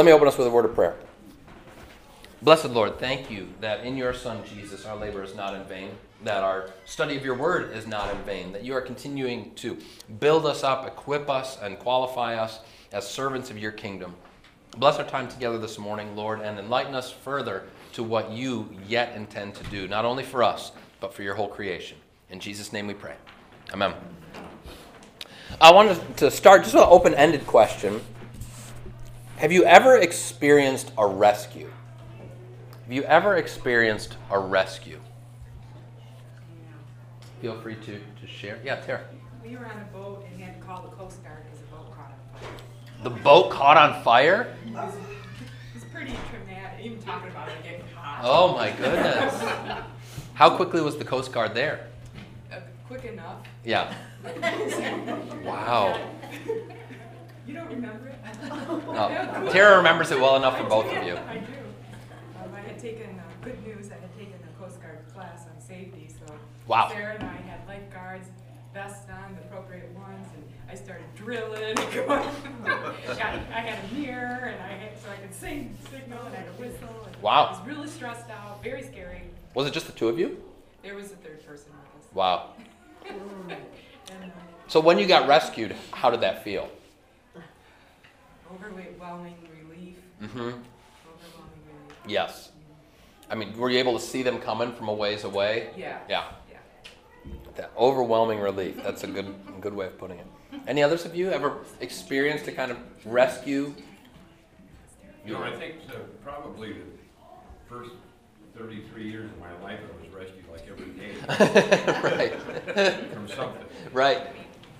Let me open us with a word of prayer. Blessed Lord, thank you that in your Son Jesus our labor is not in vain, that our study of your word is not in vain, that you are continuing to build us up, equip us, and qualify us as servants of your kingdom. Bless our time together this morning, Lord, and enlighten us further to what you yet intend to do, not only for us, but for your whole creation. In Jesus' name we pray. Amen. I wanted to start just with an open ended question. Have you ever experienced a rescue? Have you ever experienced a rescue? Feel free to, to share. Yeah, Tara. We were on a boat and had to call the Coast Guard because the boat caught on fire. The boat caught on fire? It was, it was pretty traumatic, even talking about it getting hot. Oh my goodness. How quickly was the Coast Guard there? Uh, quick enough. Yeah. Wow. You don't remember it? No. Tara remembers it well enough for both of you. I do. Um, I had taken, uh, good news, I had taken a Coast Guard class on safety, so. Wow. Sarah and I had lifeguards, vests on, the appropriate ones, and I started drilling. Got- I had a mirror and I had, so I could sing, signal, and I had a whistle. and Wow. I was really stressed out, very scary. Was it just the two of you? There was a third person with us. Wow. And, uh, So when you got rescued, how did that feel? Overwhelming relief, Mm-hmm. overwhelming relief. Yes. I mean, were you able to see them coming from a ways away? Yeah. Yeah. Yeah. That overwhelming relief. That's a good good way of putting it. Any others of you ever experienced a kind of rescue? You know, I think the- probably the first thirty-three years of my life, I was rescued like every day right. from something. Right.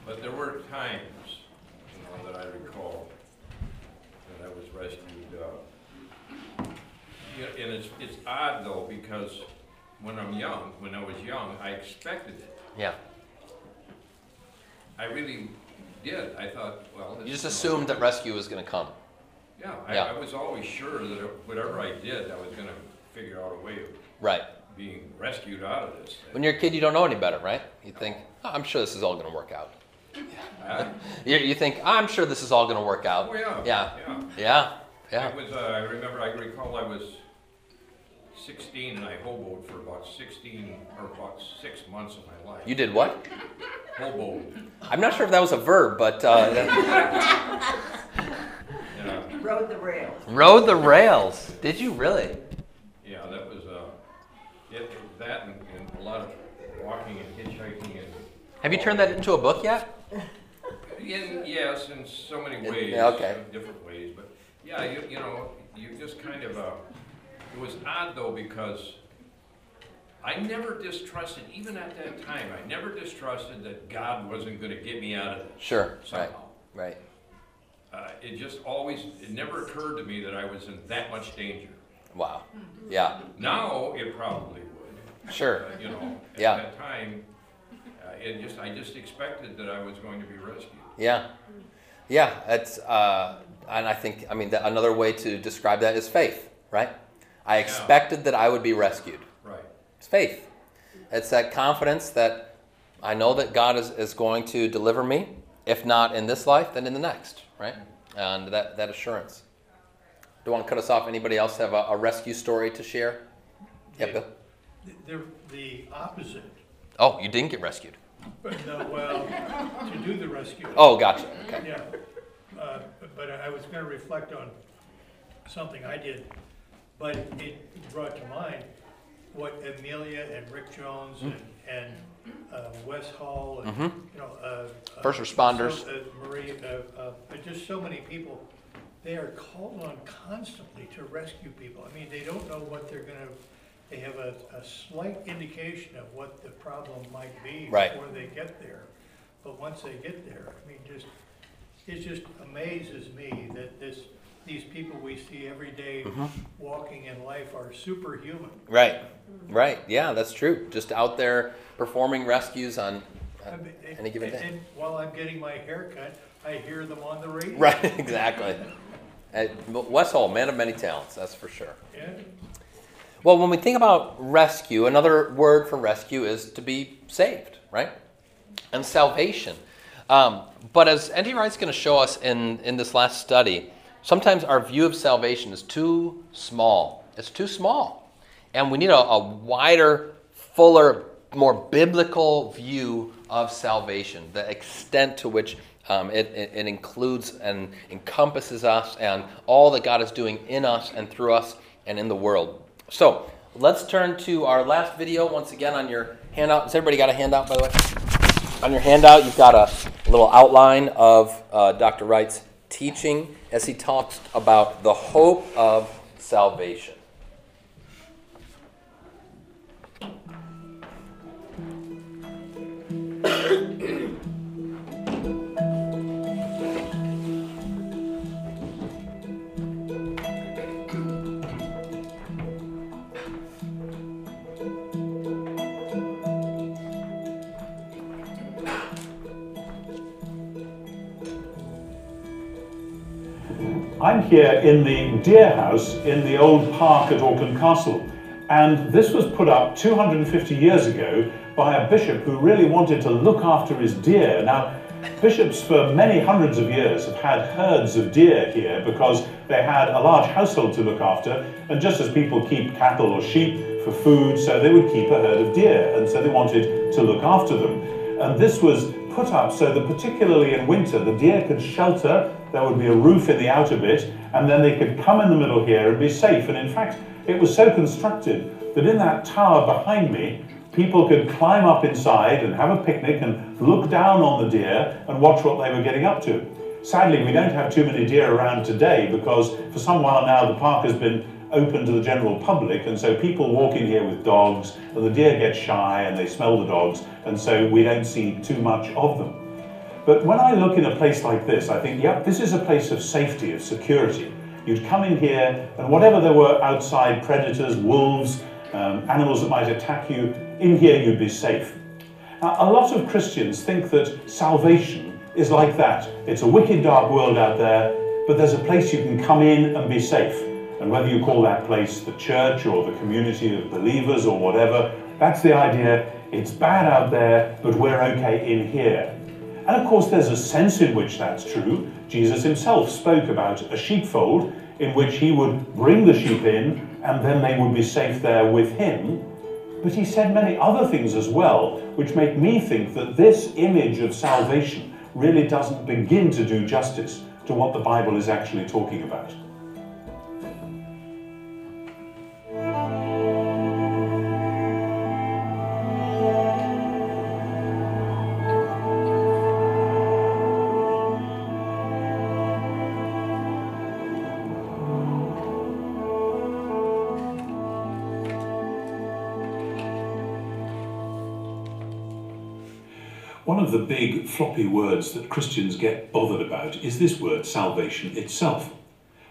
But there were times, you know, that I recall uh, yeah, And it's, it's odd though, because when I'm young, when I was young, I expected it. Yeah. I really did. I thought, well. You just assumed that rescue was going to come. Yeah, I, Yeah. I was always sure that whatever I did, I was gonna figure out a way of Right. being rescued out of this. When you're a kid, you don't know any better, right? You think, oh, I'm sure this is all going to work out. Uh, You, you think, I'm sure this is all going to work out. Oh, yeah. Yeah. Yeah. Yeah. Yeah. I was, uh, I remember, I recall I was sixteen and I hoboed for about sixteen, or about six months of my life. You did what? Hoboed, I'm not sure if that was a verb, but uh, yeah, Rode the rails. rode the rails. Did you really? yeah, that was, uh, it, that and, and a lot of walking and hitchhiking and. Have you turned that into a book yet? In, yes, in so many ways. yeah, okay. in Different ways, but, yeah, you, you know, you just kind of, uh, it was odd though, because I never distrusted, even at that time, I never distrusted that God wasn't gonna get me out of it Sure. Right. somehow. Right. Uh, it just always, it never occurred to me that I was in that much danger. Wow. Yeah. Now, it probably would, Sure. uh, you know, at Yeah. that time, uh, it just, I just expected that I was going to be rescued. Yeah. Yeah. It's uh, and I think I mean that another way to describe that is faith, right? I expected that I would be rescued. Right. It's faith. It's that confidence that I know that God is, is going to deliver me, if not in this life, then in the next, right? And that, that assurance. Do you want to cut us off? Anybody else have a, a rescue story to share? Yeah, Bill. The, the opposite, Oh, you didn't get rescued. but no, well, to do the rescue. Oh, gotcha. Okay. Yeah, uh, but I was gonna reflect on something I did, but it brought to mind what Amelia and Rick Jones and, and uh, Wes Hall and, Mhm. you know, uh. uh, First responders. so, uh, Marie, uh, uh, just so many people, they are called on constantly to rescue people. I mean, they don't know what they're gonna, they have a, a slight indication of what the problem might be Right. before they get there. But once they get there, I mean, just, it just amazes me that this, these people we see every day Mhm. walking in life are superhuman. Right. Right. Yeah, that's true. Just out there performing rescues on I on mean, any given and- day. And while I'm getting my hair cut, I hear them on the radio. Right. Exactly. Uh, Wes Hall, man of many talents, that's for sure. Yeah. Well, when we think about rescue, another word for rescue is to be saved, right? And salvation. Um, but as N.T. Wright's going to show us in, in this last study, sometimes our view of salvation is too small. It's too small. And we need a, a wider, fuller, more biblical view of salvation, the extent to which um, it, it, it includes and encompasses us and all that God is doing in us and through us and in the world. So let's turn to our last video once again on your handout. Has everybody got a handout, by the way? On your handout, you've got a little outline of uh, Dr. Wright's teaching as he talks about the hope of salvation. I'm here in the deer house in the old park at Auckland Castle. And this was put up 250 years ago by a bishop who really wanted to look after his deer. Now, bishops for many hundreds of years have had herds of deer here because they had a large household to look after. And just as people keep cattle or sheep for food, so they would keep a herd of deer. And so they wanted to look after them. And this was put up so that particularly in winter, the deer could shelter there would be a roof in the outer bit, and then they could come in the middle here and be safe. And in fact, it was so constructed that in that tower behind me, people could climb up inside and have a picnic and look down on the deer and watch what they were getting up to. Sadly, we don't have too many deer around today because for some while now the park has been open to the general public, and so people walk in here with dogs, and the deer get shy and they smell the dogs, and so we don't see too much of them. But when I look in a place like this, I think, yep, this is a place of safety, of security. You'd come in here, and whatever there were outside predators, wolves, um, animals that might attack you, in here you'd be safe. Now, a lot of Christians think that salvation is like that. It's a wicked, dark world out there, but there's a place you can come in and be safe. And whether you call that place the church or the community of believers or whatever, that's the idea. It's bad out there, but we're okay in here. And of course, there's a sense in which that's true. Jesus himself spoke about a sheepfold in which he would bring the sheep in and then they would be safe there with him. But he said many other things as well, which make me think that this image of salvation really doesn't begin to do justice to what the Bible is actually talking about. One of the big floppy words that Christians get bothered about is this word salvation itself.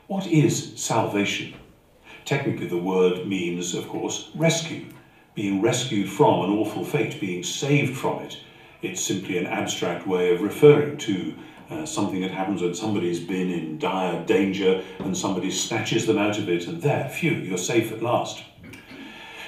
What is salvation? Technically, the word means, of course, rescue, being rescued from an awful fate, being saved from it. It's simply an abstract way of referring to uh, something that happens when somebody's been in dire danger and somebody snatches them out of it, and there, phew, you're safe at last.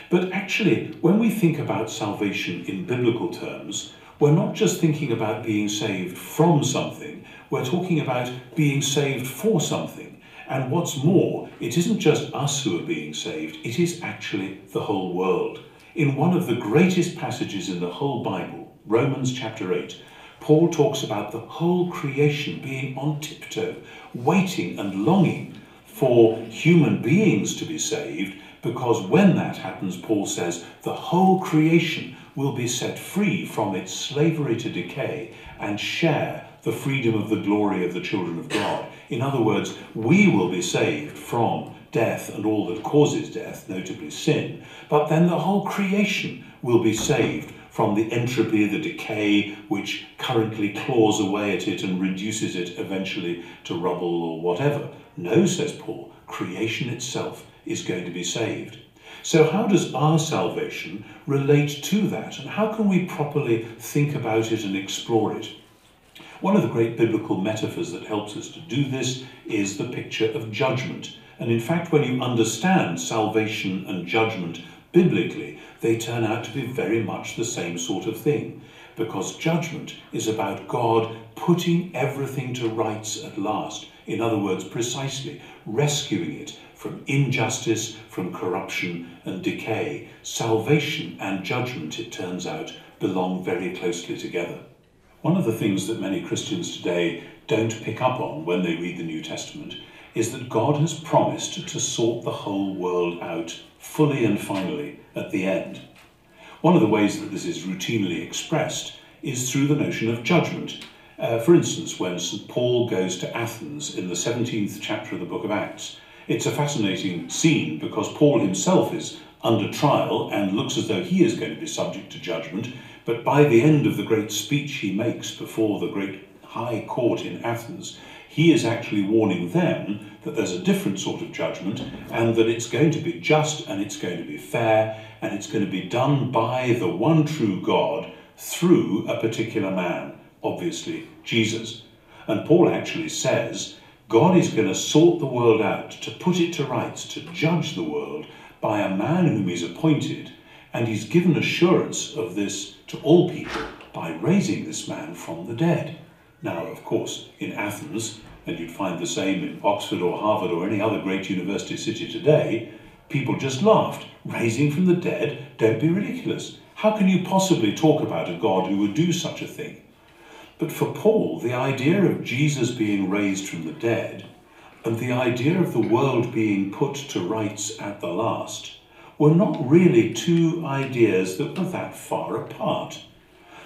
But actually, when we think about salvation in biblical terms, we're not just thinking about being saved from something, we're talking about being saved for something. And what's more, it isn't just us who are being saved, it is actually the whole world. In one of the greatest passages in the whole Bible, Romans chapter 8, Paul talks about the whole creation being on tiptoe, waiting and longing for human beings to be saved, because when that happens, Paul says, the whole creation will be set free from its slavery to decay and share the freedom of the glory of the children of God. In other words, we will be saved from death and all that causes death, notably sin, but then the whole creation will be saved from the entropy, the decay, which currently claws away at it and reduces it eventually to rubble or whatever. No, says Paul, creation itself is going to be saved. So, how does our salvation relate to that? And how can we properly think about it and explore it? One of the great biblical metaphors that helps us to do this is the picture of judgment. And in fact, when you understand salvation and judgment biblically, they turn out to be very much the same sort of thing. Because judgment is about God putting everything to rights at last. In other words, precisely rescuing it from injustice, from corruption and decay. Salvation and judgment, it turns out, belong very closely together. One of the things that many Christians today don't pick up on when they read the New Testament is that God has promised to sort the whole world out fully and finally at the end. One of the ways that this is routinely expressed is through the notion of judgment. Uh, for instance, when St. Paul goes to Athens in the 17th chapter of the book of Acts, it's a fascinating scene because Paul himself is under trial and looks as though he is going to be subject to judgment. But by the end of the great speech he makes before the great high court in Athens, he is actually warning them that there's a different sort of judgment and that it's going to be just and it's going to be fair and it's going to be done by the one true God through a particular man, obviously Jesus. And Paul actually says God is going to sort the world out, to put it to rights, to judge the world by a man whom he's appointed, and he's given assurance of this to all people by raising this man from the dead. Now, of course, in Athens, and you'd find the same in Oxford or Harvard or any other great university city today, people just laughed. Raising from the dead, don't be ridiculous. How can you possibly talk about a God who would do such a thing? But for Paul, the idea of Jesus being raised from the dead and the idea of the world being put to rights at the last were not really two ideas that were that far apart.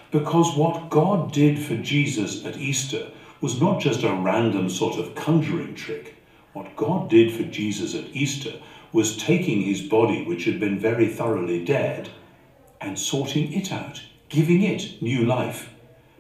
Because what God did for Jesus at Easter was not just a random sort of conjuring trick. What God did for Jesus at Easter was taking his body, which had been very thoroughly dead, and sorting it out, giving it new life,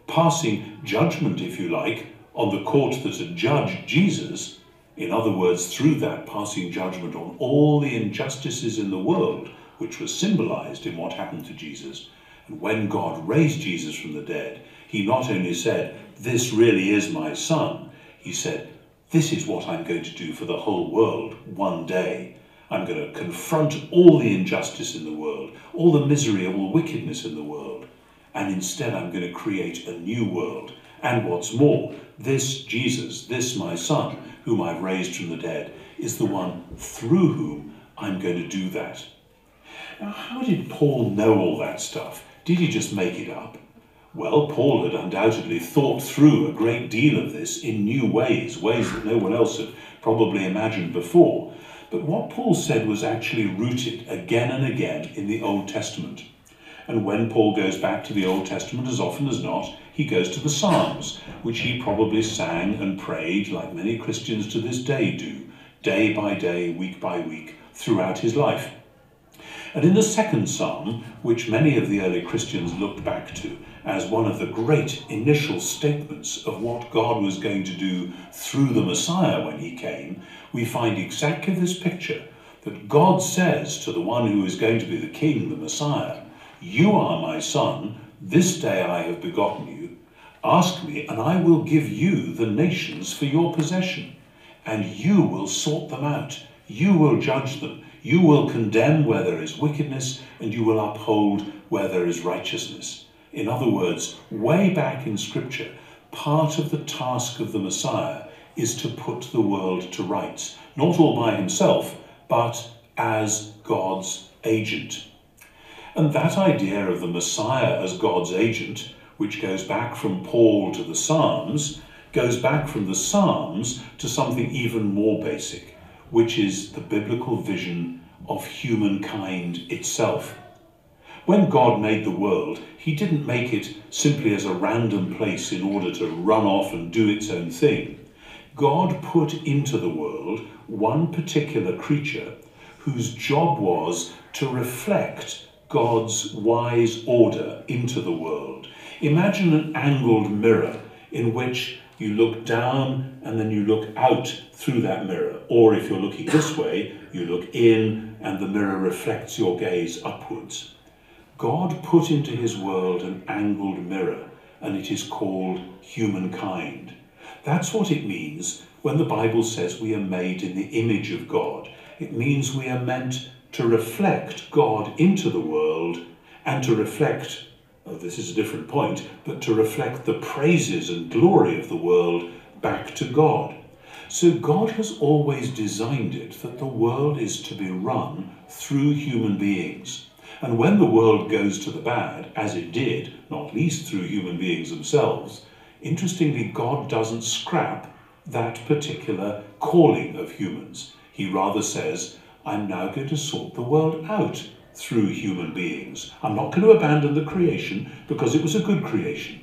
passing judgment, if you like, on the court that had judged Jesus. In other words, through that, passing judgment on all the injustices in the world, which was symbolized in what happened to Jesus. And when God raised Jesus from the dead, he not only said, This really is my son, he said, This is what I'm going to do for the whole world one day. I'm going to confront all the injustice in the world, all the misery, all the wickedness in the world, and instead I'm going to create a new world. And what's more, this Jesus, this my son, whom I've raised from the dead, is the one through whom I'm going to do that. Now, how did Paul know all that stuff? Did he just make it up? Well, Paul had undoubtedly thought through a great deal of this in new ways, ways that no one else had probably imagined before. But what Paul said was actually rooted again and again in the Old Testament. And when Paul goes back to the Old Testament, as often as not, he goes to the Psalms, which he probably sang and prayed, like many Christians to this day do, day by day, week by week, throughout his life. And in the second psalm, which many of the early Christians looked back to as one of the great initial statements of what God was going to do through the Messiah when he came, we find exactly this picture that God says to the one who is going to be the king, the Messiah, You are my son, this day I have begotten you. Ask me, and I will give you the nations for your possession, and you will sort them out. You will judge them. You will condemn where there is wickedness, and you will uphold where there is righteousness. In other words, way back in Scripture, part of the task of the Messiah is to put the world to rights, not all by himself, but as God's agent. And that idea of the Messiah as God's agent, which goes back from Paul to the Psalms, goes back from the Psalms to something even more basic, which is the biblical vision of humankind itself. When God made the world, He didn't make it simply as a random place in order to run off and do its own thing. God put into the world one particular creature whose job was to reflect God's wise order into the world. Imagine an angled mirror in which you look down and then you look out through that mirror. Or if you're looking this way, you look in and the mirror reflects your gaze upwards. God put into his world an angled mirror, and it is called humankind. That's what it means when the Bible says we are made in the image of God. It means we are meant to reflect God into the world and to reflect, oh, this is a different point, but to reflect the praises and glory of the world back to God. So God has always designed it that the world is to be run through human beings. And when the world goes to the bad, as it did, not least through human beings themselves, interestingly, God doesn't scrap that particular calling of humans. He rather says, I'm now going to sort the world out through human beings. I'm not going to abandon the creation because it was a good creation,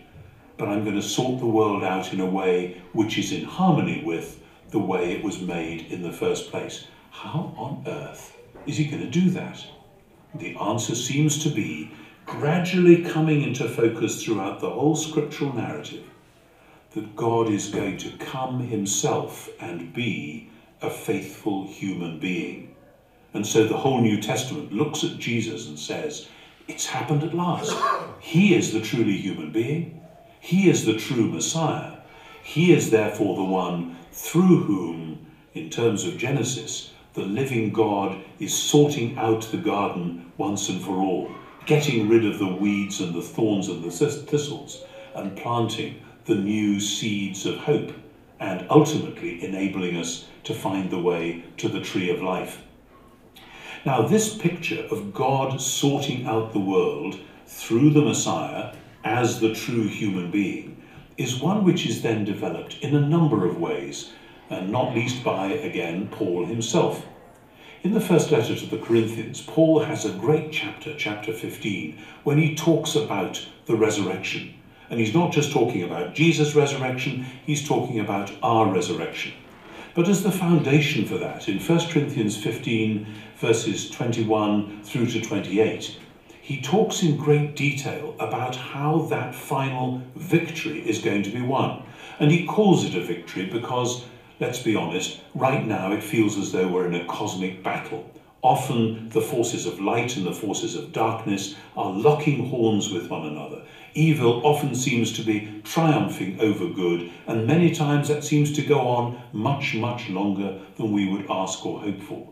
but I'm going to sort the world out in a way which is in harmony with the way it was made in the first place. How on earth is he going to do that? The answer seems to be gradually coming into focus throughout the whole scriptural narrative that God is going to come himself and be a faithful human being. And so the whole New Testament looks at Jesus and says, It's happened at last. He is the truly human being. He is the true Messiah. He is therefore the one through whom, in terms of Genesis, the living God is sorting out the garden once and for all, getting rid of the weeds and the thorns and the thistles, and planting the new seeds of hope, and ultimately enabling us to find the way to the tree of life. Now, this picture of God sorting out the world through the Messiah as the true human being is one which is then developed in a number of ways, and not least by, again, Paul himself. In the first letter to the Corinthians, Paul has a great chapter, chapter 15, when he talks about the resurrection. And he's not just talking about Jesus' resurrection, he's talking about our resurrection. But as the foundation for that, in 1 Corinthians 15, verses 21 through to 28, he talks in great detail about how that final victory is going to be won. And he calls it a victory because, let's be honest, right now it feels as though we're in a cosmic battle. Often the forces of light and the forces of darkness are locking horns with one another. Evil often seems to be triumphing over good, and many times that seems to go on much, much longer than we would ask or hope for.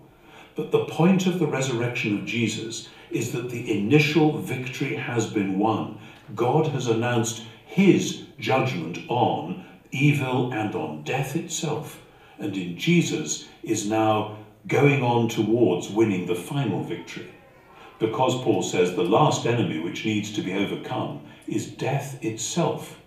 But the point of the resurrection of Jesus is that the initial victory has been won. God has announced his judgment on evil and on death itself, and in Jesus is now going on towards winning the final victory. Because Paul says the last enemy which needs to be overcome is death itself.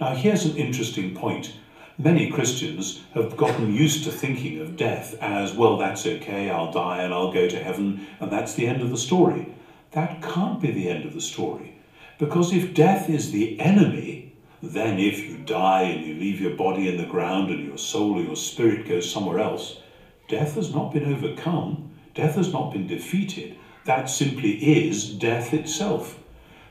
Now, here's an interesting point. Many Christians have gotten used to thinking of death as, well, that's okay, I'll die and I'll go to heaven, and that's the end of the story. That can't be the end of the story. Because if death is the enemy, then if you die and you leave your body in the ground and your soul or your spirit goes somewhere else, death has not been overcome, death has not been defeated. That simply is death itself.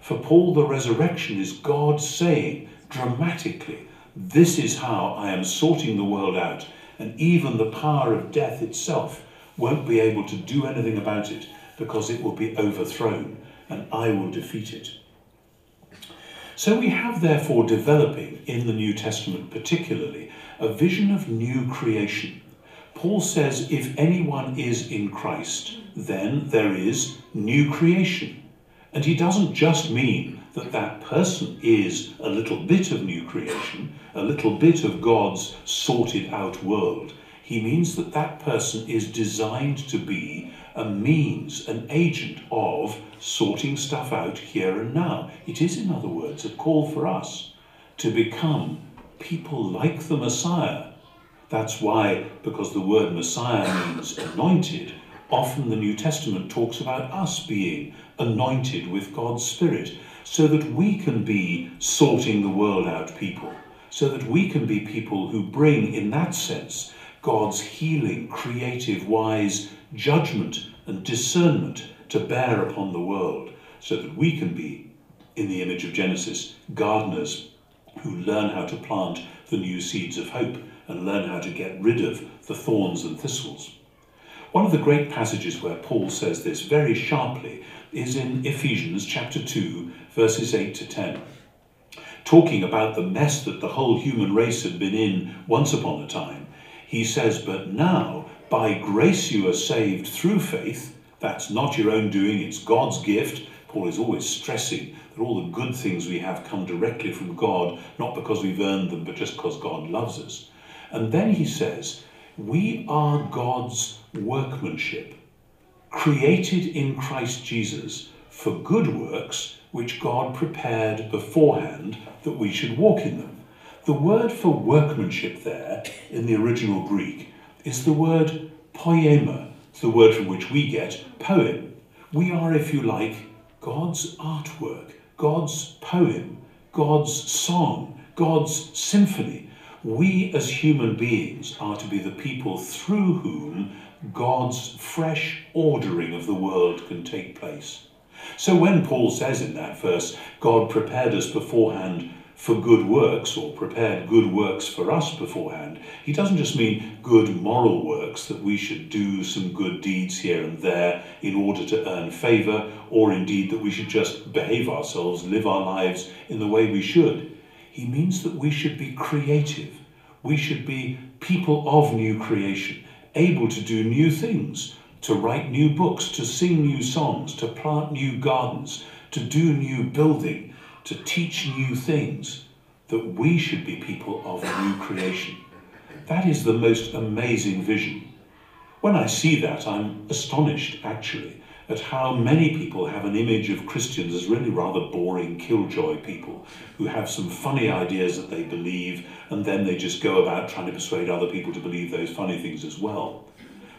For Paul, the resurrection is God saying dramatically, This is how I am sorting the world out, and even the power of death itself won't be able to do anything about it because it will be overthrown, and I will defeat it. So we have therefore developing in the New Testament, particularly, a vision of new creation. Paul says, if anyone is in Christ, then there is new creation. And he doesn't just mean that that person is a little bit of new creation, a little bit of God's sorted out world. He means that that person is designed to be a means, an agent of sorting stuff out here and now. It is, in other words, a call for us to become people like the Messiah. That's why, because the word Messiah means anointed, often the New Testament talks about us being anointed with God's Spirit so that we can be sorting the world out people, so that we can be people who bring, in that sense, God's healing, creative, wise judgment and discernment to bear upon the world, so that we can be, in the image of Genesis, gardeners who learn how to plant the new seeds of hope and learn how to get rid of the thorns and thistles. One of the great passages where Paul says this very sharply is in Ephesians chapter 2, verses 8 to 10. Talking about the mess that the whole human race had been in once upon a time, he says, But now, by grace you are saved through faith. That's not your own doing, it's God's gift. Paul is always stressing that all the good things we have come directly from God, not because we've earned them, but just because God loves us. And then he says, We are God's workmanship, created in Christ Jesus for good works which God prepared beforehand that we should walk in them. The word for workmanship there in the original Greek is the word poema. The word from which we get poem. We are, if you like, God's artwork, God's poem, God's song, God's symphony. We as human beings are to be the people through whom God's fresh ordering of the world can take place. So when Paul says in that verse, God prepared us beforehand for good works, or prepared good works for us beforehand, he doesn't just mean good moral works, that we should do some good deeds here and there in order to earn favour, or indeed that we should just behave ourselves, live our lives in the way we should. He means that we should be creative. We should be people of new creation, able to do new things, to write new books, to sing new songs, to plant new gardens, to do new building to teach new things, that we should be people of new creation. That is the most amazing vision. When I see that, I'm astonished, actually, at how many people have an image of Christians as really rather boring killjoy people who have some funny ideas that they believe and then they just go about trying to persuade other people to believe those funny things as well.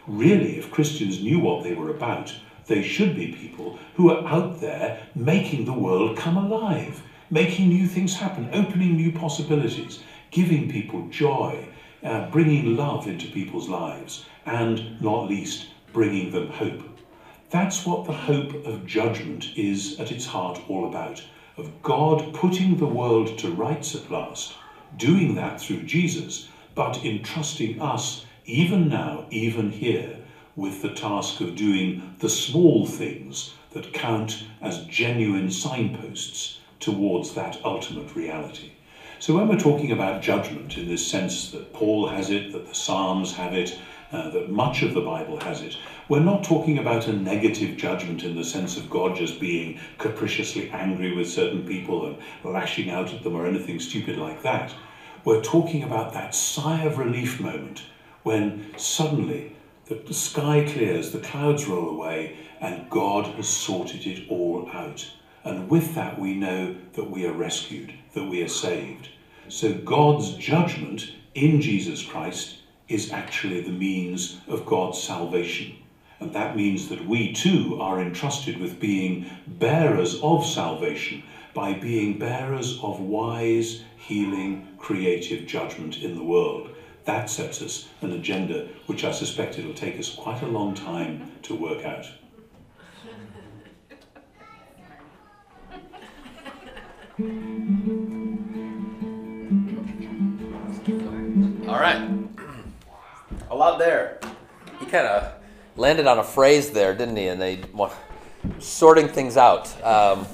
Really, if Christians knew what they were about, they should be people who are out there making the world come alive, making new things happen, opening new possibilities, giving people joy, uh, bringing love into people's lives, and not least, bringing them hope. That's what the hope of judgment is at its heart all about of God putting the world to rights at last, doing that through Jesus, but entrusting us, even now, even here, with the task of doing the small things that count as genuine signposts towards that ultimate reality. So, when we're talking about judgment in this sense that Paul has it, that the Psalms have it, uh, that much of the Bible has it, we're not talking about a negative judgment in the sense of God just being capriciously angry with certain people and lashing out at them or anything stupid like that. We're talking about that sigh of relief moment when suddenly the sky clears, the clouds roll away, and God has sorted it all out. And with that, we know that we are rescued, that we are saved. So God's judgment in Jesus Christ is actually the means of God's salvation. And that means that we too are entrusted with being bearers of salvation by being bearers of wise, healing, creative judgment in the world. That sets us an agenda which I suspect it'll take us quite a long time to work out. All right. A lot there. He kind of landed on a phrase there, didn't he? And they well, sorting things out. Um,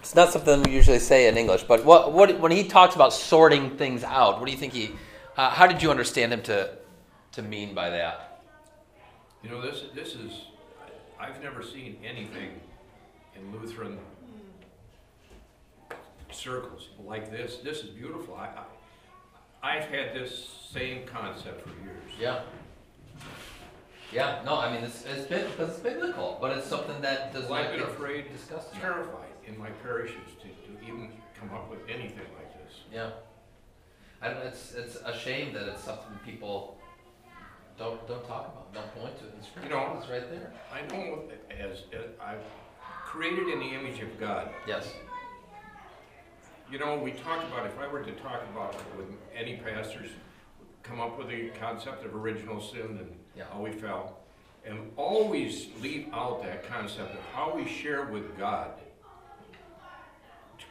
it's not something we usually say in English, but what, what, when he talks about sorting things out, what do you think he uh, how did you understand him to, to mean by that? You know, this, this is, I've never seen anything in Lutheran circles like this. This is beautiful. I, I, I've had this same concept for years. Yeah. Yeah, no, I mean, it's, it's, because it's biblical, but it's something that does Well, not I've been get afraid, discussed. enough. terrified in my parishes to, to even come up with anything like this. Yeah. I don't, it's, it's a shame that it's something people don't, don't talk about, don't point to in scripture. You know- It's right there. I know as, as I've created in the image of God. Yes. You know, we talked about, if I were to talk about it with any pastors, come up with the concept of original sin and Yeah. how we fell, and always leave out that concept of how we share with God.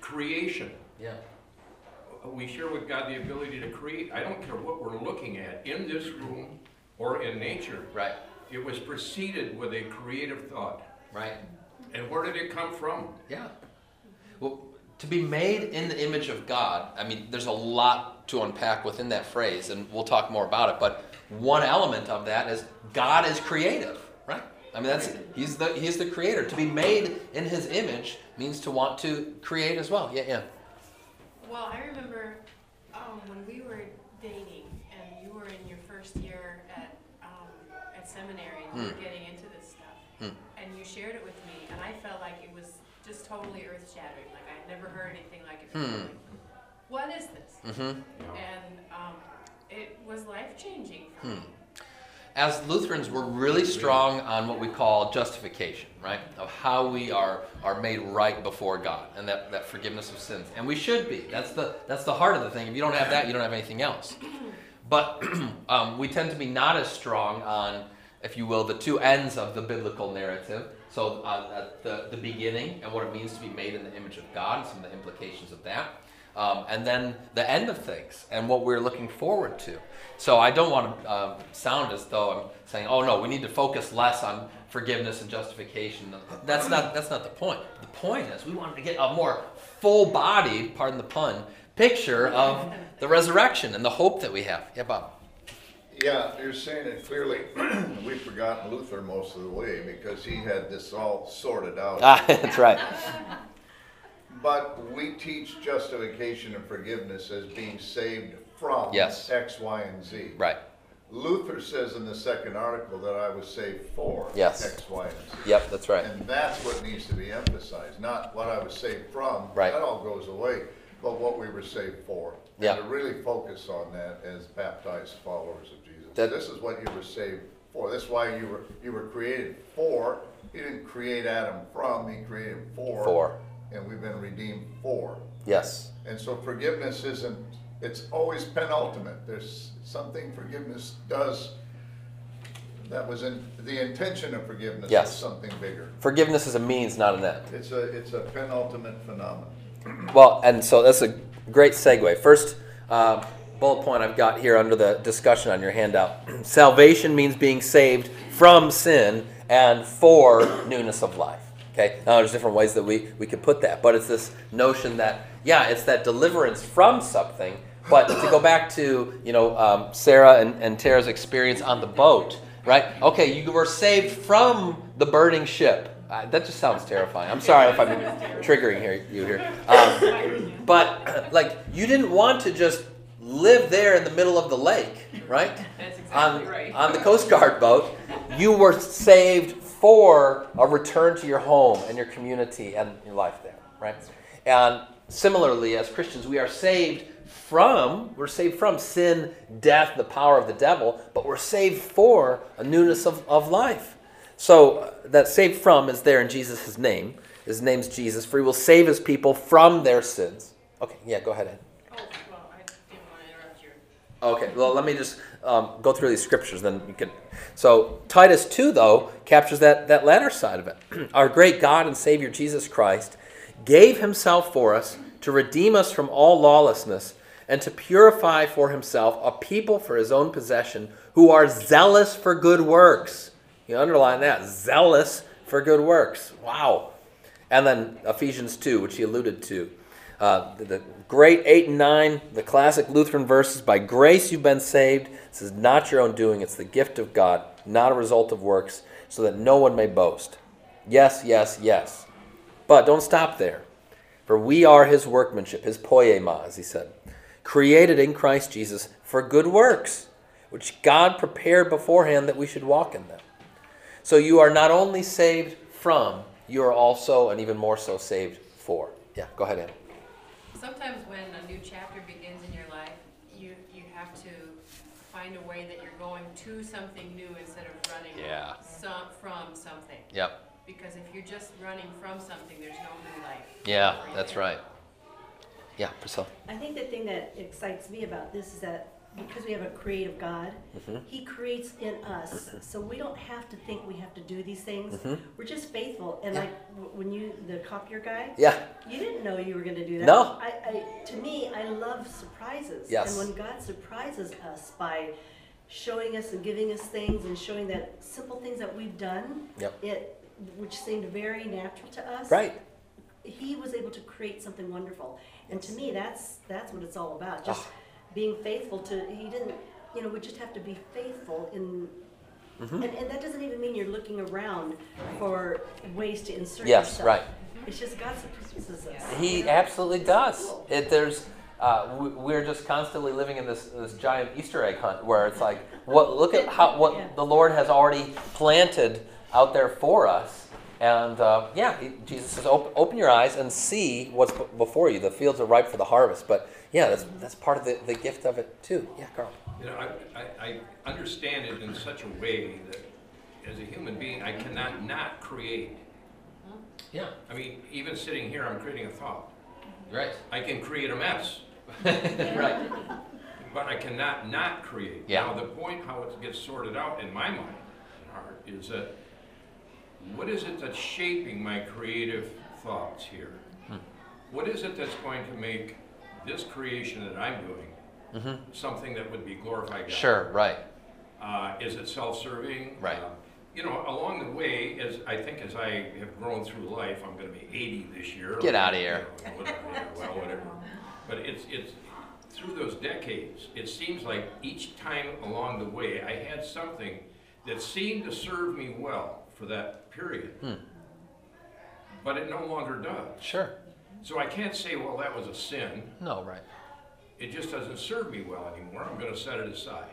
Creation. Yeah. We share with God the ability to create. I don't care what we're looking at in this room or in nature. Right. It was preceded with a creative thought. Right. And where did it come from? Yeah. Well, to be made in the image of God, I mean, there's a lot to unpack within that phrase, and we'll talk more about it. But one element of that is God is creative, right? I mean, that's he's the he's the creator. To be made in His image means to want to create as well. Yeah, yeah. Well, I remember um, when we were dating, and you were in your first year at um, at seminary, and you mm. were hmm. getting into this stuff, mm. and you shared it with me, and I felt like it was just totally earth shattering. Like I'd never heard anything like it before. Hmm. Like, what is this? Mm-hmm. And um, it was life changing for Hmm. me. As Lutherans, we're really strong on what we call justification, right? Of how we are, are made right before God and that, that forgiveness of sins. And we should be. That's the, that's the heart of the thing. If you don't have that, you don't have anything else. But um, we tend to be not as strong on, if you will, the two ends of the biblical narrative. So, uh, at the, the beginning and what it means to be made in the image of God and some of the implications of that. Um, and then the end of things and what we're looking forward to. So I don't want to um, sound as though I'm saying, "Oh no, we need to focus less on forgiveness and justification." That's not that's not the point. The point is we wanted to get a more full-bodied, pardon the pun, picture of the resurrection and the hope that we have. Yeah, Bob. Yeah, you're saying it clearly. We've forgotten Luther most of the way because he had this all sorted out. Ah, that's right. But we teach justification and forgiveness as being saved from Yes. X, Y, and Z. Right. Luther says in the second article that I was saved for Yes. X, Y, and Z. Yep, that's right. And that's what needs to be emphasized, not what I was saved from. Right. That all goes away, but what we were saved for. Yeah. To really focus on that as baptized followers of. That- This is what you were saved for. This is why you were, you were created for. He didn't create Adam from, he created for. For. And we've been redeemed for. Yes. And so forgiveness isn't, it's always penultimate. There's something forgiveness does, that was in, the intention of forgiveness is Yes. something bigger. Forgiveness is a means, not an end. It's a, it's a penultimate phenomenon. Well, and so that's a great segue. First uh, bullet point I've got here under the discussion on your handout salvation means being saved from sin and for newness of life. Okay, now there's different ways that we, we could put that, but it's this notion that, yeah, it's that deliverance from something. But to go back to, you know, um, Sarah and, and Tara's experience on the boat, right? Okay, you were saved from the burning ship. Uh, that just sounds terrifying. I'm sorry if I'm triggering here, you here. Um, but like you didn't want to just live there in the middle of the lake, right? That's exactly On, right. on the Coast Guard boat, you were saved for a return to your home and your community and your life there, right? And similarly, as Christians, we are saved from, we're saved from sin, death, the power of the devil, but we're saved for a newness of, of life. So uh, that saved from is there in Jesus' name. His name's Jesus, for he will save his people from their sins. Okay, yeah, go ahead, Ed. Oh, well, I didn't want to interrupt your. Okay, well, let me just um, go through these scriptures, then you can. So, Titus 2, though, captures that, that latter side of it. Our great God and Savior Jesus Christ gave himself for us to redeem us from all lawlessness and to purify for himself a people for his own possession who are zealous for good works. You underline that zealous for good works. Wow. And then Ephesians 2, which he alluded to. Uh, the, the great 8 and 9, the classic Lutheran verses By grace you've been saved. This is not your own doing, it's the gift of God, not a result of works, so that no one may boast. Yes, yes, yes. But don't stop there. For we are his workmanship, his poema, as he said, created in Christ Jesus for good works, which God prepared beforehand that we should walk in them. So you are not only saved from, you are also, and even more so, saved for. Yeah, go ahead, Ann. Sometimes when a new chapter begins in your life, you, you have to find a way that you're going to something new instead of running Yeah. some, from something. Yep. Because if you're just running from something, there's no new life. Yeah, that's right. Yeah, Priscilla. I think the thing that excites me about this is that because we have a creative God, Mhm. He creates in us. So we don't have to think we have to do these things. Mhm. We're just faithful. And like w- when you, the copier guy, Yeah, you didn't know you were going to do that. No. I, I, to me, I love surprises. Yes. And when God surprises us by showing us and giving us things and showing that simple things that we've done, Yep. it, which seemed very natural to us, right. he was able to create something wonderful. And to me, that's that's what it's all about. Just Ah. Being faithful to. He didn't. You know, we just have to be faithful in. Mhm. And, and that doesn't even mean you're looking around for ways to insert Yes, yourself. right. It's just God surprises us. He absolutely does. Cool. It, there's uh, we, we're just constantly living in this, this giant Easter egg hunt where it's like, what, look at how, Yeah. what the Lord has already planted out there for us. And uh, yeah, Jesus says, open, open your eyes and see what's b- before you. The fields are ripe for the harvest. But yeah, that's, that's part of the, the gift of it too. Yeah, Carl. You know, I, I, I understand it in such a way that as a human being, I cannot not create. Yeah, I mean, even sitting here, I'm creating a thought. right. I can create a mess, right. but I cannot not create. Yeah. Now, the point how it gets sorted out in my mind and heart is that what is it that's shaping my creative thoughts here? Hmm. What is it that's going to make this creation that I'm doing something that would be glorified God? Mm-hmm. Sure, right. Uh, is it self-serving? Right. Uh, you know, along the way, as I think as I have grown through life, I'm going to be 80 this year. Get out of here. You know, whatever, well, whatever. But it's it's through those decades. It seems like each time along the way, I had something that seemed to serve me well for that period, Hmm. but it no longer does. Sure. So I can't say, well, that was a sin. No, right. It just doesn't serve me well anymore. I'm going to set it aside.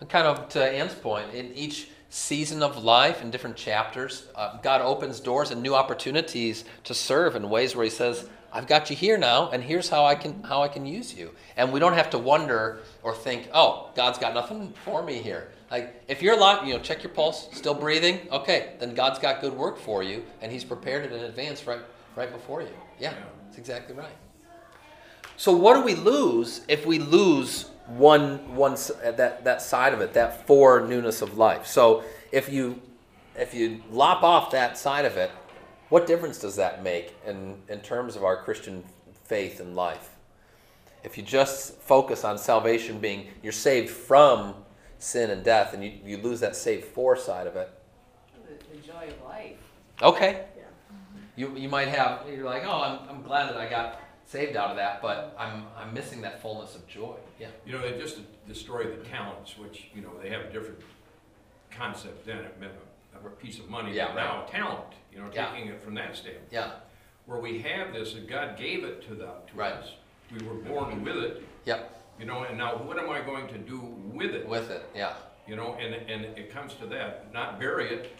And kind of to Ann's point, in each season of life, in different chapters, uh, God opens doors and new opportunities to serve in ways where He says, "I've got you here now, and here's how I can how I can use you." And we don't have to wonder or think, "Oh, God's got nothing for me here." Like if you're alive, you know, check your pulse, still breathing. Okay, then God's got good work for you, and He's prepared it in advance, right, right before you. Yeah, that's exactly right. So what do we lose if we lose one one uh, that that side of it, that for newness of life? So if you if you lop off that side of it, what difference does that make in in terms of our Christian faith and life? If you just focus on salvation being you're saved from sin and death, and you, you lose that saved for side of it, The, the joy of life. okay. Yeah. You, you might have you're like oh I'm, I'm glad that I got saved out of that, but I'm I'm missing that fullness of joy. Yeah. You know, they just destroy the talents, which, you know, they have a different concept than it meant a, piece of money, Yeah, but now talent, you know, Yeah. taking it from that standpoint. Yeah. Where we have this, and God gave it to the, to Right. us. We were born with it, Yep. you know, and now what am I going to do with it? With it. Yeah. You know, and, and it comes to that, not bury it,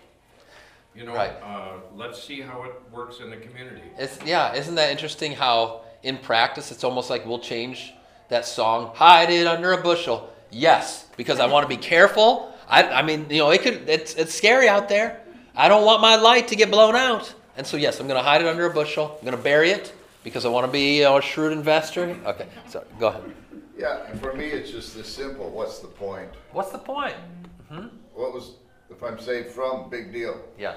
you know, Right. uh, let's see how it works in the community. It's yeah. Isn't that interesting? How in practice it's almost like we'll change that song. Hide it under a bushel. Yes, because I want to be careful. I, I mean, you know, it could. It's it's scary out there. I don't want my light to get blown out. And so yes, I'm going to hide it under a bushel. I'm going to bury it because I want to be you know, a shrewd investor. Okay. So go ahead. Yeah, and for me, it's just this simple, what's the point? What's the point? What was, if I'm saved from, big deal. Yeah.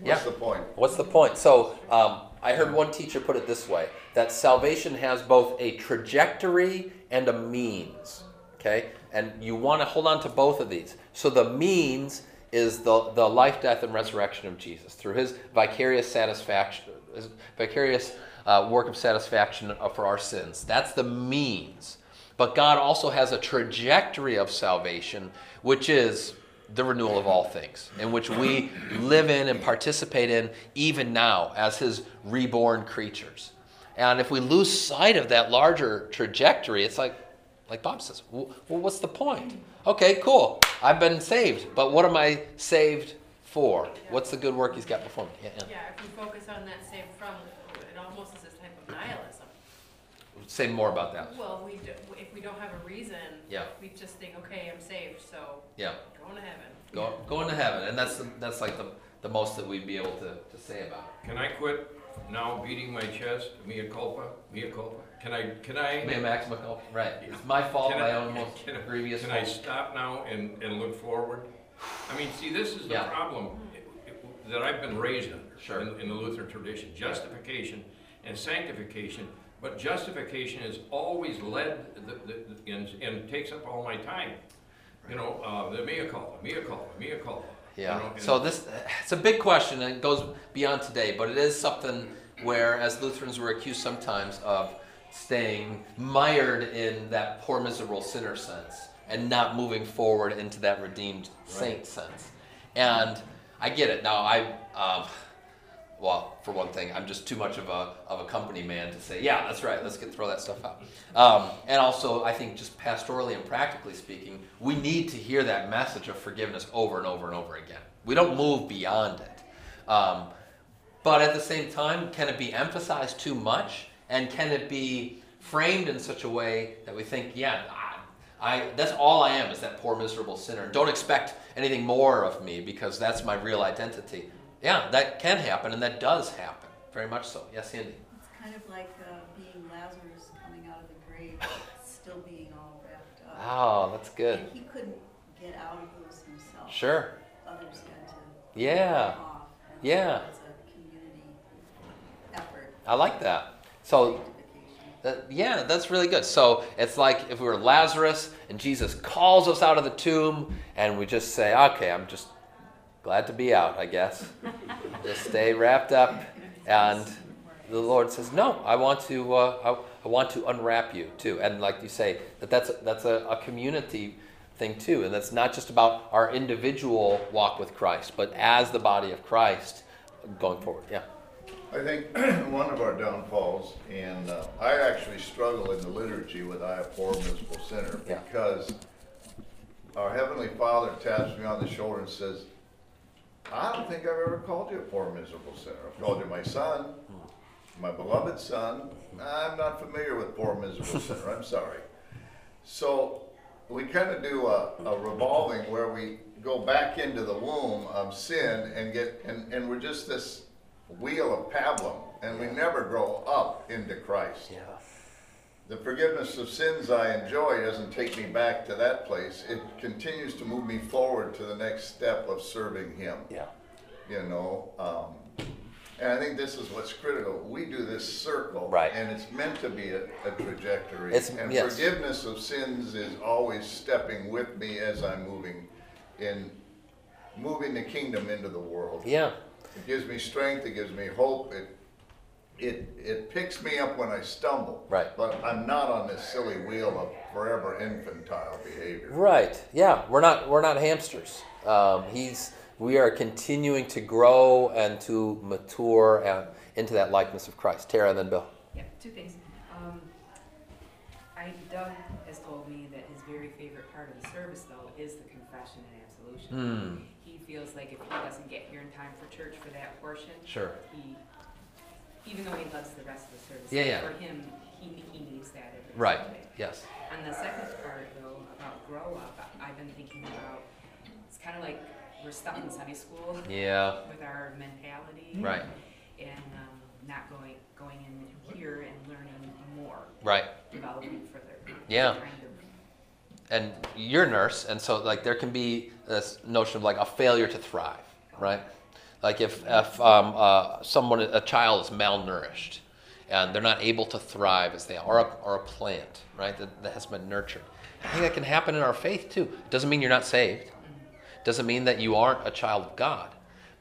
What's Yeah. the point? What's the point? So, um, I heard one teacher put it this way that salvation has both a trajectory and a means. Okay? And you want to hold on to both of these. So, the means is the, the life, death, and resurrection of Jesus through his vicarious satisfaction, his vicarious uh, work of satisfaction for our sins. That's the means. But God also has a trajectory of salvation, which is the renewal of all things, in which we live in and participate in even now as His reborn creatures. And if we lose sight of that larger trajectory, it's like, like Bob says, well, what's the point? Okay, cool. I've been saved, but what am I saved for? What's the good work He's got before me? Yeah, yeah. Yeah, if we focus on that saved from, it almost is this type of nihilism. Say more about that. Well, we, do- if we don't have a reason. Yeah. We just think, okay, I'm saved, so Yeah. going to heaven. Go, go into heaven, and that's the, that's like the, the most that we'd be able to, to say about it. Can I quit now beating my chest, mea culpa, mea culpa? Can I, can I? Mea maxima culpa. Right. It's my fault. Can My I- own most can I- grievous Can I fault. stop now and, and look forward? I mean, see, this is the Yeah. problem that I've been raised under. Sure. In, in the Lutheran tradition, justification and sanctification, but justification is always led, the, the, and, and takes up all my time. You know, uh, the mea culpa, mea culpa, mea culpa. you Yeah. and- So this it's a big question and it goes beyond today, but it is something where as Lutherans we're accused sometimes of staying mired in that poor miserable sinner sense and not moving forward into that redeemed saint sense. And I get it. Now I um, well, for one thing, I'm just too much of a of a company man to say, yeah, that's right. Let's get throw that stuff out. Um, and also, I think just pastorally and practically speaking, we need to hear that message of forgiveness over and over and over again. We don't move beyond it. Um, but at the same time, can it be emphasized too much? And can it be framed in such a way that we think, yeah, I, I that's all I am is that poor miserable sinner. Don't expect anything more of me because that's my real identity. Yeah, that can happen and that does happen. Very much so. Yes, Andy. It's kind of like uh, being Lazarus coming out of the grave, still being all wrapped up. Oh, that's good. And he couldn't get out of those himself. Sure. Others had to. Yeah. And so Yeah. It's a community effort. I like that. So. That, yeah, that's really good. So it's like if we were Lazarus and Jesus calls us out of the tomb, and we just say, "Okay, I'm just glad to be out, I guess. just stay wrapped up." And the Lord says, "No, I want to. Uh, I, I want to unwrap you too." And like you say, that that's that's a, a community thing too, and that's not just about our individual walk with Christ, but as the body of Christ going forward. Yeah. I think one of our downfalls, and uh, I actually struggle in the liturgy with I abhor miserable sinner Yeah. because our Heavenly Father taps me on the shoulder and says, I don't think I've ever called you a poor miserable sinner. I've called you my son, my beloved son. I'm not familiar with poor miserable sinner. I'm sorry. So we kind of do a, a revolving where we go back into the womb of sin and get, and, and we're just this wheel of pablum, and we never grow up into Christ. Yeah. The forgiveness of sins I enjoy doesn't take me back to that place. It continues to move me forward to the next step of serving Him. Yeah. You know, um, and I think this is what's critical. We do this circle, Right. And it's meant to be a, a trajectory. It's- and yes. forgiveness of sins is always stepping with me as I'm moving in, moving the kingdom into the world. Yeah. It gives me strength. It gives me hope. It it it picks me up when I stumble. Right. But I'm not on this silly wheel of forever infantile behavior. Right. Yeah. We're not. We're not hamsters. Um, he's. We are continuing to grow and to mature and into that likeness of Christ. Tara and then Bill. Yeah, two things. Um, I, Doug has told me that his very favorite part of the service, though, is the confession and absolution. Hmm. Feels like if he doesn't get here in time for church for that portion, Sure. he, even though he loves the rest of the service, Yeah, yeah. for him, he, he needs that every Right. Sunday. Yes. On the second part, though, about grow up, I- I've been thinking about, it's kind of like we're stuck in Sunday school Yeah. with our mentality. Right. And um, not going, going in here and learning more, Right. developing further. Yeah. Trying to- And you're a nurse, and so like there can be this notion of like a failure to thrive, right? Like if if um, uh, someone a child is malnourished and they're not able to thrive as they are, or a, or a plant, right, that, that has been nurtured. I think that can happen in our faith too. Doesn't mean you're not saved. Doesn't mean that you aren't a child of God,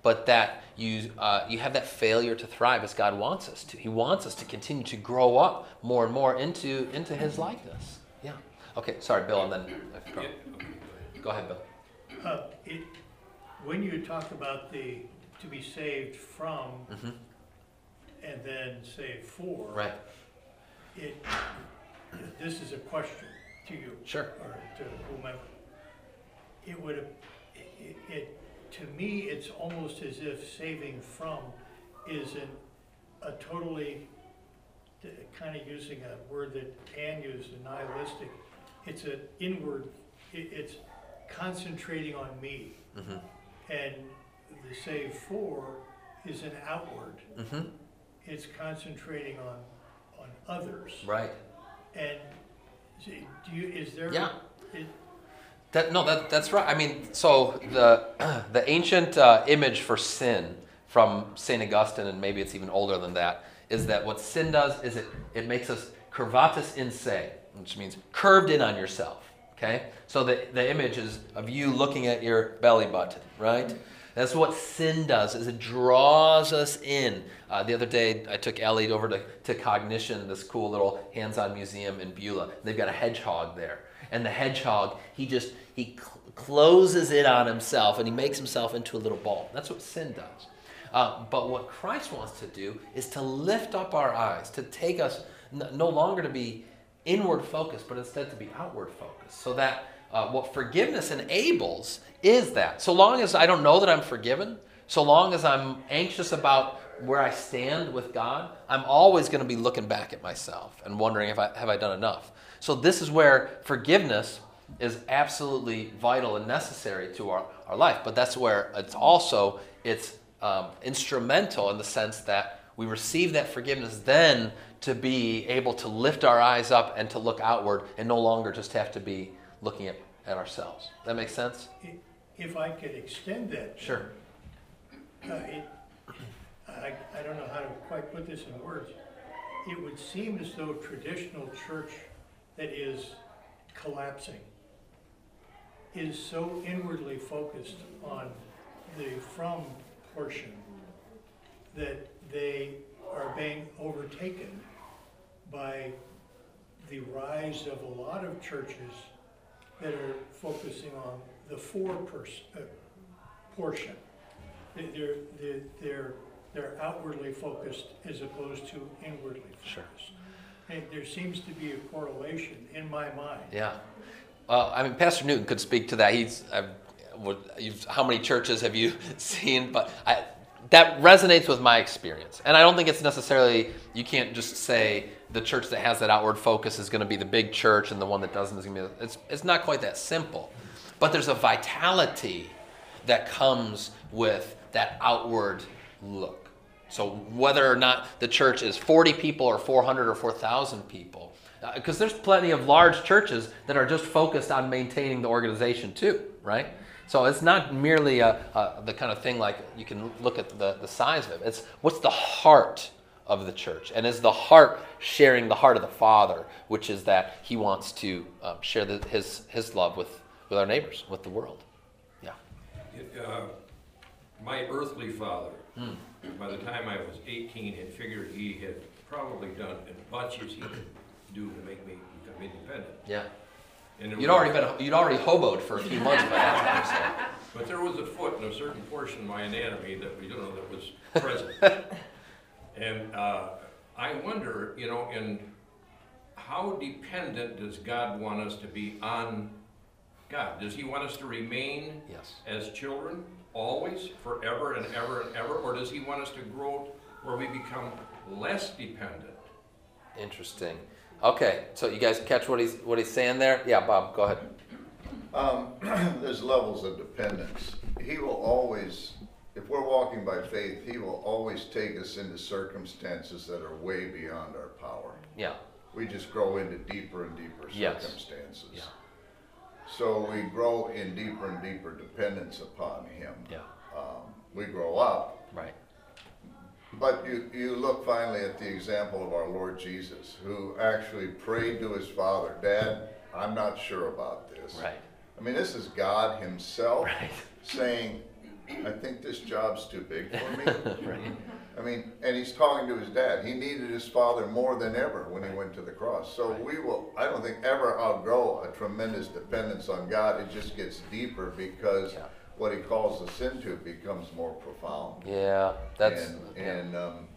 but that you uh, you have that failure to thrive as God wants us to. He wants us to continue to grow up more and more into into His likeness. Yeah. Okay. Sorry, Bill, and then Yeah, okay. go ahead, Bill. Uh, it, when you talk about the, to be saved from, Mhm. and then saved for. Right. It, this is a question to you. Sure. Or to whomever. It would, it, it, to me, it's almost as if saving from is an, a totally, kind of using a word that Ann used, a nihilistic. It's an inward, it, it's concentrating on me. Mm-hmm. And the save for is an outward. Mm-hmm. It's concentrating on, on others. Right. And do you, is there? Yeah. it- That no, that that's right. I mean, so the the ancient uh, image for sin from Saint Augustine, and maybe it's even older than that, is that what sin does is it it makes us curvatus in se, which means curved in on yourself. Okay, so the the image is of you looking at your belly button, right? That's what sin does, is it draws us in. Uh, the other day, I took Ellie over to, to Cognition, this cool little hands-on museum in Beulah. They've got a hedgehog there. And the hedgehog, he just, he cl- closes it on himself and he makes himself into a little ball. That's what sin does. Uh, but what Christ wants to do is to lift up our eyes, to take us n- no longer to be inward focused, but instead to be outward focused. So that uh, what forgiveness enables is that. So long as I don't know that I'm forgiven, so long as I'm anxious about where I stand with God, I'm always going to be looking back at myself and wondering if I have I done enough. So this is where forgiveness is absolutely vital and necessary to our, our life. But that's where it's also it's um, instrumental in the sense that we receive that forgiveness then to be able to lift our eyes up and to look outward and no longer just have to be looking at, at ourselves. That makes sense? If I could extend that. Sure. Uh, it, I, I don't know how to quite put this in words. It would seem as though traditional church that is collapsing is so inwardly focused on the from portion that they are being overtaken by the rise of a lot of churches that are focusing on the for uh, portion. They- They're, they're, they're, they're outwardly focused as opposed to inwardly Sure. focused. And there seems to be a correlation in my mind. Yeah. Well, I mean, Pastor Newton could speak to that. He's, you've, how many churches have you seen? But I, that resonates with my experience. And I don't think it's necessarily, you can't just say the church that has that outward focus is going to be the big church and the one that doesn't is going to be, it's, it's not quite that simple. But there's a vitality that comes with that outward look. So whether or not the church is 40 people or 400 or 4,000 people, uh, because there's plenty of large churches that are just focused on maintaining the organization too, right? So it's not merely a, a, the kind of thing like you can look at the, the size of it. It's what's the heart of the church, and is the heart sharing the heart of the Father, which is that He wants to um, share the, His His love with with our neighbors, with the world. Yeah. Uh, My earthly father, Hmm. by the time I was 18, had figured he had probably done as much as he could do to make me become independent. Yeah. And You'd already been you'd already hoboed for a few months by that time. But there was a foot in a certain portion of my anatomy that we, you know, that was present. And uh, I wonder, you know, in how dependent does God want us to be on God? Does He want us to remain Yes. as children always, forever and ever and ever, or does He want us to grow where we become less dependent? Interesting. Okay, so you guys catch what he's what he's saying there? Yeah, Bob, go ahead. Um, there's levels of dependence. He will always, if we're walking by faith, he will always take us into circumstances that are way beyond our power. Yeah. We just grow into deeper and deeper Yes. circumstances. Yeah. So we grow in deeper and deeper dependence upon him. Yeah. Um, we grow up, Right. but you, you look finally at the example of our Lord Jesus, who actually prayed to his Father, Dad, I'm not sure about this. Right. I mean, this is God Himself Right. saying, I think this job's too big for me. Right. I mean, and He's talking to His dad. He needed His Father more than ever when He went to the cross. So we will, I don't think, ever outgrow a tremendous dependence on God. It just gets deeper because Yeah. what He calls us into becomes more profound. Yeah. That's And, yeah. and, um,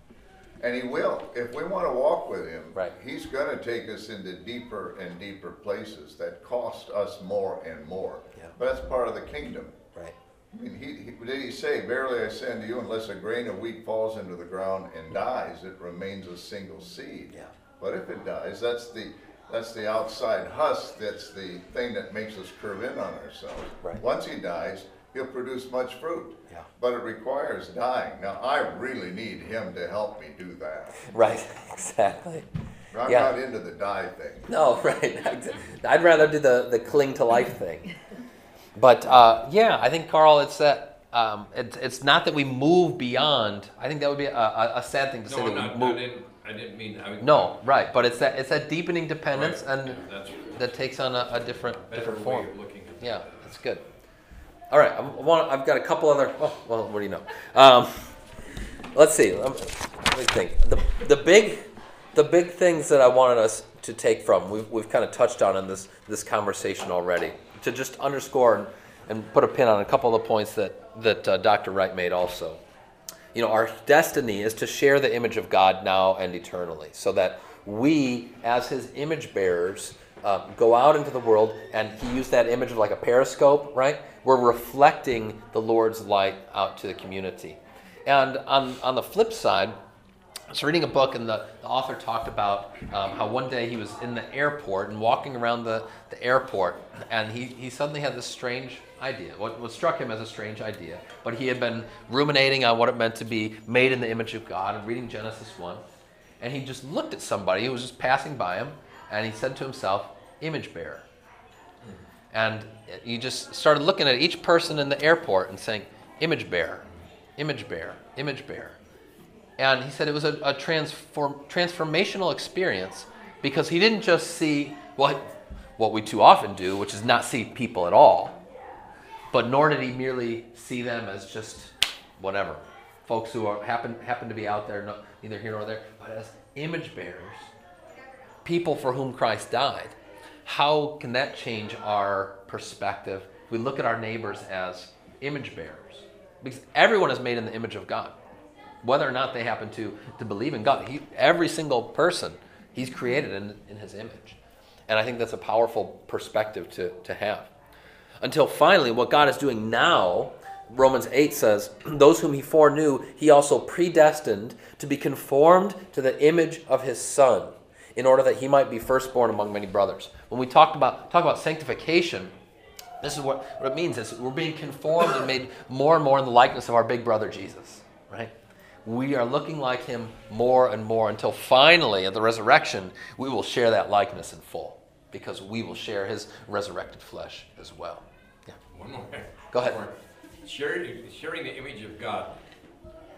and he will. If we want to walk with him, Right. he's going to take us into deeper and deeper places that cost us more and more. Yeah. But that's part of the kingdom. right. I mean, he, he, did he say, Verily I say unto you, unless a grain of wheat falls into the ground and dies, it remains a single seed. Yeah. But if it dies, that's the, that's the outside husk, that's the thing that makes us curve in on ourselves. Right. Once he dies, he'll produce much fruit. Yeah. But it requires dying. Now, I really need him to help me do that. Right. Exactly. I'm Yeah. not into the die thing. No, right. I'd rather do the, the cling to life thing. But uh, yeah, I think Carl, it's that um, it's it's not that we move beyond. I think that would be a, a, a sad thing to say No, that not, we I didn't, I didn't mean, I. No, right. But it's that it's that deepening dependence Right, and yeah, that takes on a, a different different form. of looking at Yeah, that. that's good. All right, I want. I've got a couple other. Oh, well, what do you know? Um, let's see. Let me, let me think. The the big the big things that I wanted us to take from we've we've kind of touched on in this this conversation already. To just underscore and, put a pin on a couple of the points that that uh, Dr. Wright made also you know, our destiny is to share the image of God now and eternally, so that we, as His image bearers, uh, go out into the world, and He used that image of like a periscope, right? We're reflecting the Lord's light out to the community. And on, on the flip side, I was reading a book, and the, the author talked about um, how one day he was in the airport and walking around the, the airport, and he, he suddenly had this strange idea. What, what struck him as a strange idea, but he had been ruminating on what it meant to be made in the image of God and reading Genesis 1. And he just looked at somebody who was just passing by him, and he said to himself, Image bearer. And he just started looking at each person in the airport and saying, Image bearer, image bearer, image bearer. And he said it was a, a transform, transformational experience because he didn't just see what, what we too often do, which is not see people at all, but nor did he merely see them as just whatever, folks who are, happen, happen to be out there, neither here nor there, but as image bearers, people for whom Christ died. How can that change our perspective we look at our neighbors as image bearers? Because everyone is made in the image of God whether or not they happen to, to believe in God. He, every single person, He's created in, in His image. And I think that's a powerful perspective to, to have. Until finally, what God is doing now, Romans 8 says, Those whom He foreknew, He also predestined to be conformed to the image of His Son, in order that He might be firstborn among many brothers. When we talk about, talk about sanctification, this is what, what it means is we're being conformed and made more and more in the likeness of our big brother Jesus, right? We are looking like him more and more until finally at the resurrection we will share that likeness in full because we will share his resurrected flesh as well. Yeah. One more. Go ahead. More. Sharing, sharing the image of God,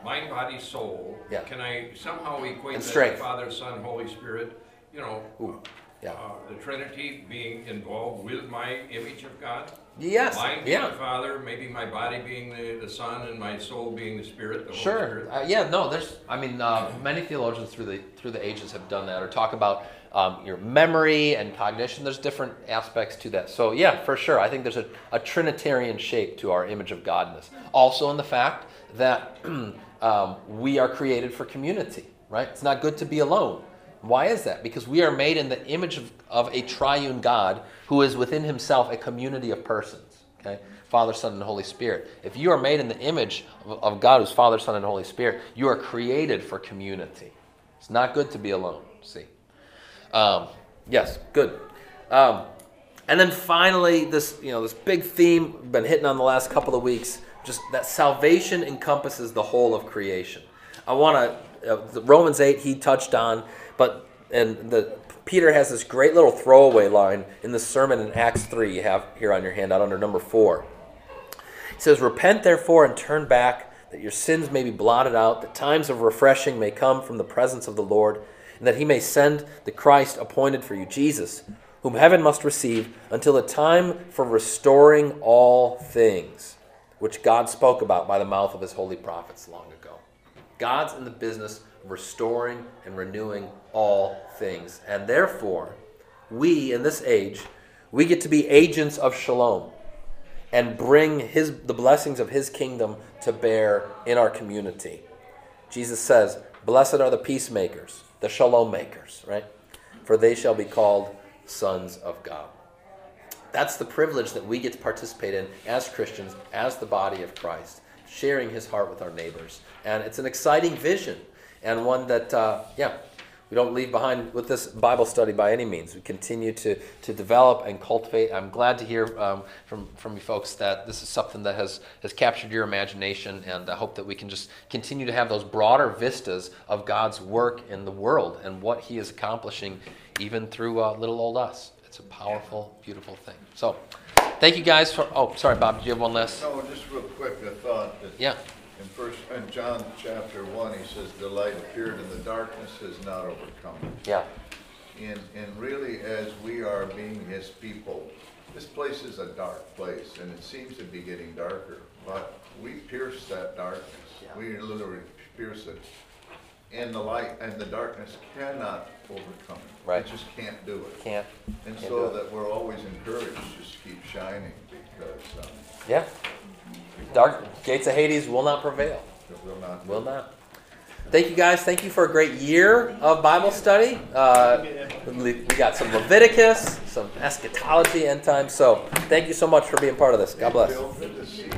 mind, body, soul. Yeah. Can I somehow equate And that strength. Father, Son, Holy Spirit? You know, Ooh, yeah. uh, the Trinity being involved with my image of God. Yes. Mind being Yeah. the Father, maybe my body being the, the Son, and my soul being the Spirit, the Holy Sure. Spirit. Uh, yeah. No. There's. I mean, uh, many theologians through the through the ages have done that, or talk about um, your memory and cognition. There's different aspects to that. So yeah, for sure. I think there's a, a Trinitarian shape to our image of Godness. Also, in the fact that um, we are created for community. Right. It's not good to be alone. Why is that? Because we are made in the image of, of a triune God who is within himself a community of persons. Okay? Father, Son, and Holy Spirit. If you are made in the image of, of God who's Father, Son, and Holy Spirit, you are created for community. It's not good to be alone. See? Um, yes, good. Um, and then finally, this you know this big theme been hitting on the last couple of weeks, just that salvation encompasses the whole of creation. I want to uh, Romans eight he touched on, but and the Peter has this great little throwaway line in the sermon in Acts three you have here on your handout under number four. He says, "Repent therefore and turn back, that your sins may be blotted out, that times of refreshing may come from the presence of the Lord." and that he may send the Christ appointed for you, Jesus, whom heaven must receive until the time for restoring all things, which God spoke about by the mouth of his holy prophets long ago. God's in the business of restoring and renewing all things. And therefore, we in this age, we get to be agents of shalom and bring his the blessings of his kingdom to bear in our community. Jesus says, "Blessed are the peacemakers, the shalom makers, right? For they shall be called sons of God." That's the privilege that we get to participate in as Christians, as the body of Christ, sharing his heart with our neighbors. And it's an exciting vision and one that, uh, yeah, we don't leave behind with this Bible study by any means. We continue to, to develop and cultivate. I'm glad to hear um, from, from you folks that this is something that has, has captured your imagination, and I hope that we can just continue to have those broader vistas of God's work in the world and what He is accomplishing even through uh, little old us. It's a powerful, beautiful thing. So, thank you guys for. Oh, sorry, Bob. Do you have one last? No, just real quick, I thought that. Yeah. In first, in John chapter one, he says, the light appeared and the darkness has not overcome it. Yeah. And, and really, as we are being his people, this place is a dark place and it seems to be getting darker, but we pierce that darkness. Yeah. We literally pierce it. And the light and the darkness cannot overcome it. Right. It just can't do it. Can't. And can't so that we're always encouraged to just keep shining because, um, Yeah. Dark gates of Hades will not prevail. it will not. Will not. Thank you guys. Thank you for a great year of Bible study. Uh, we we got some Leviticus, some eschatology, end times. So thank you so much for being part of this. God bless.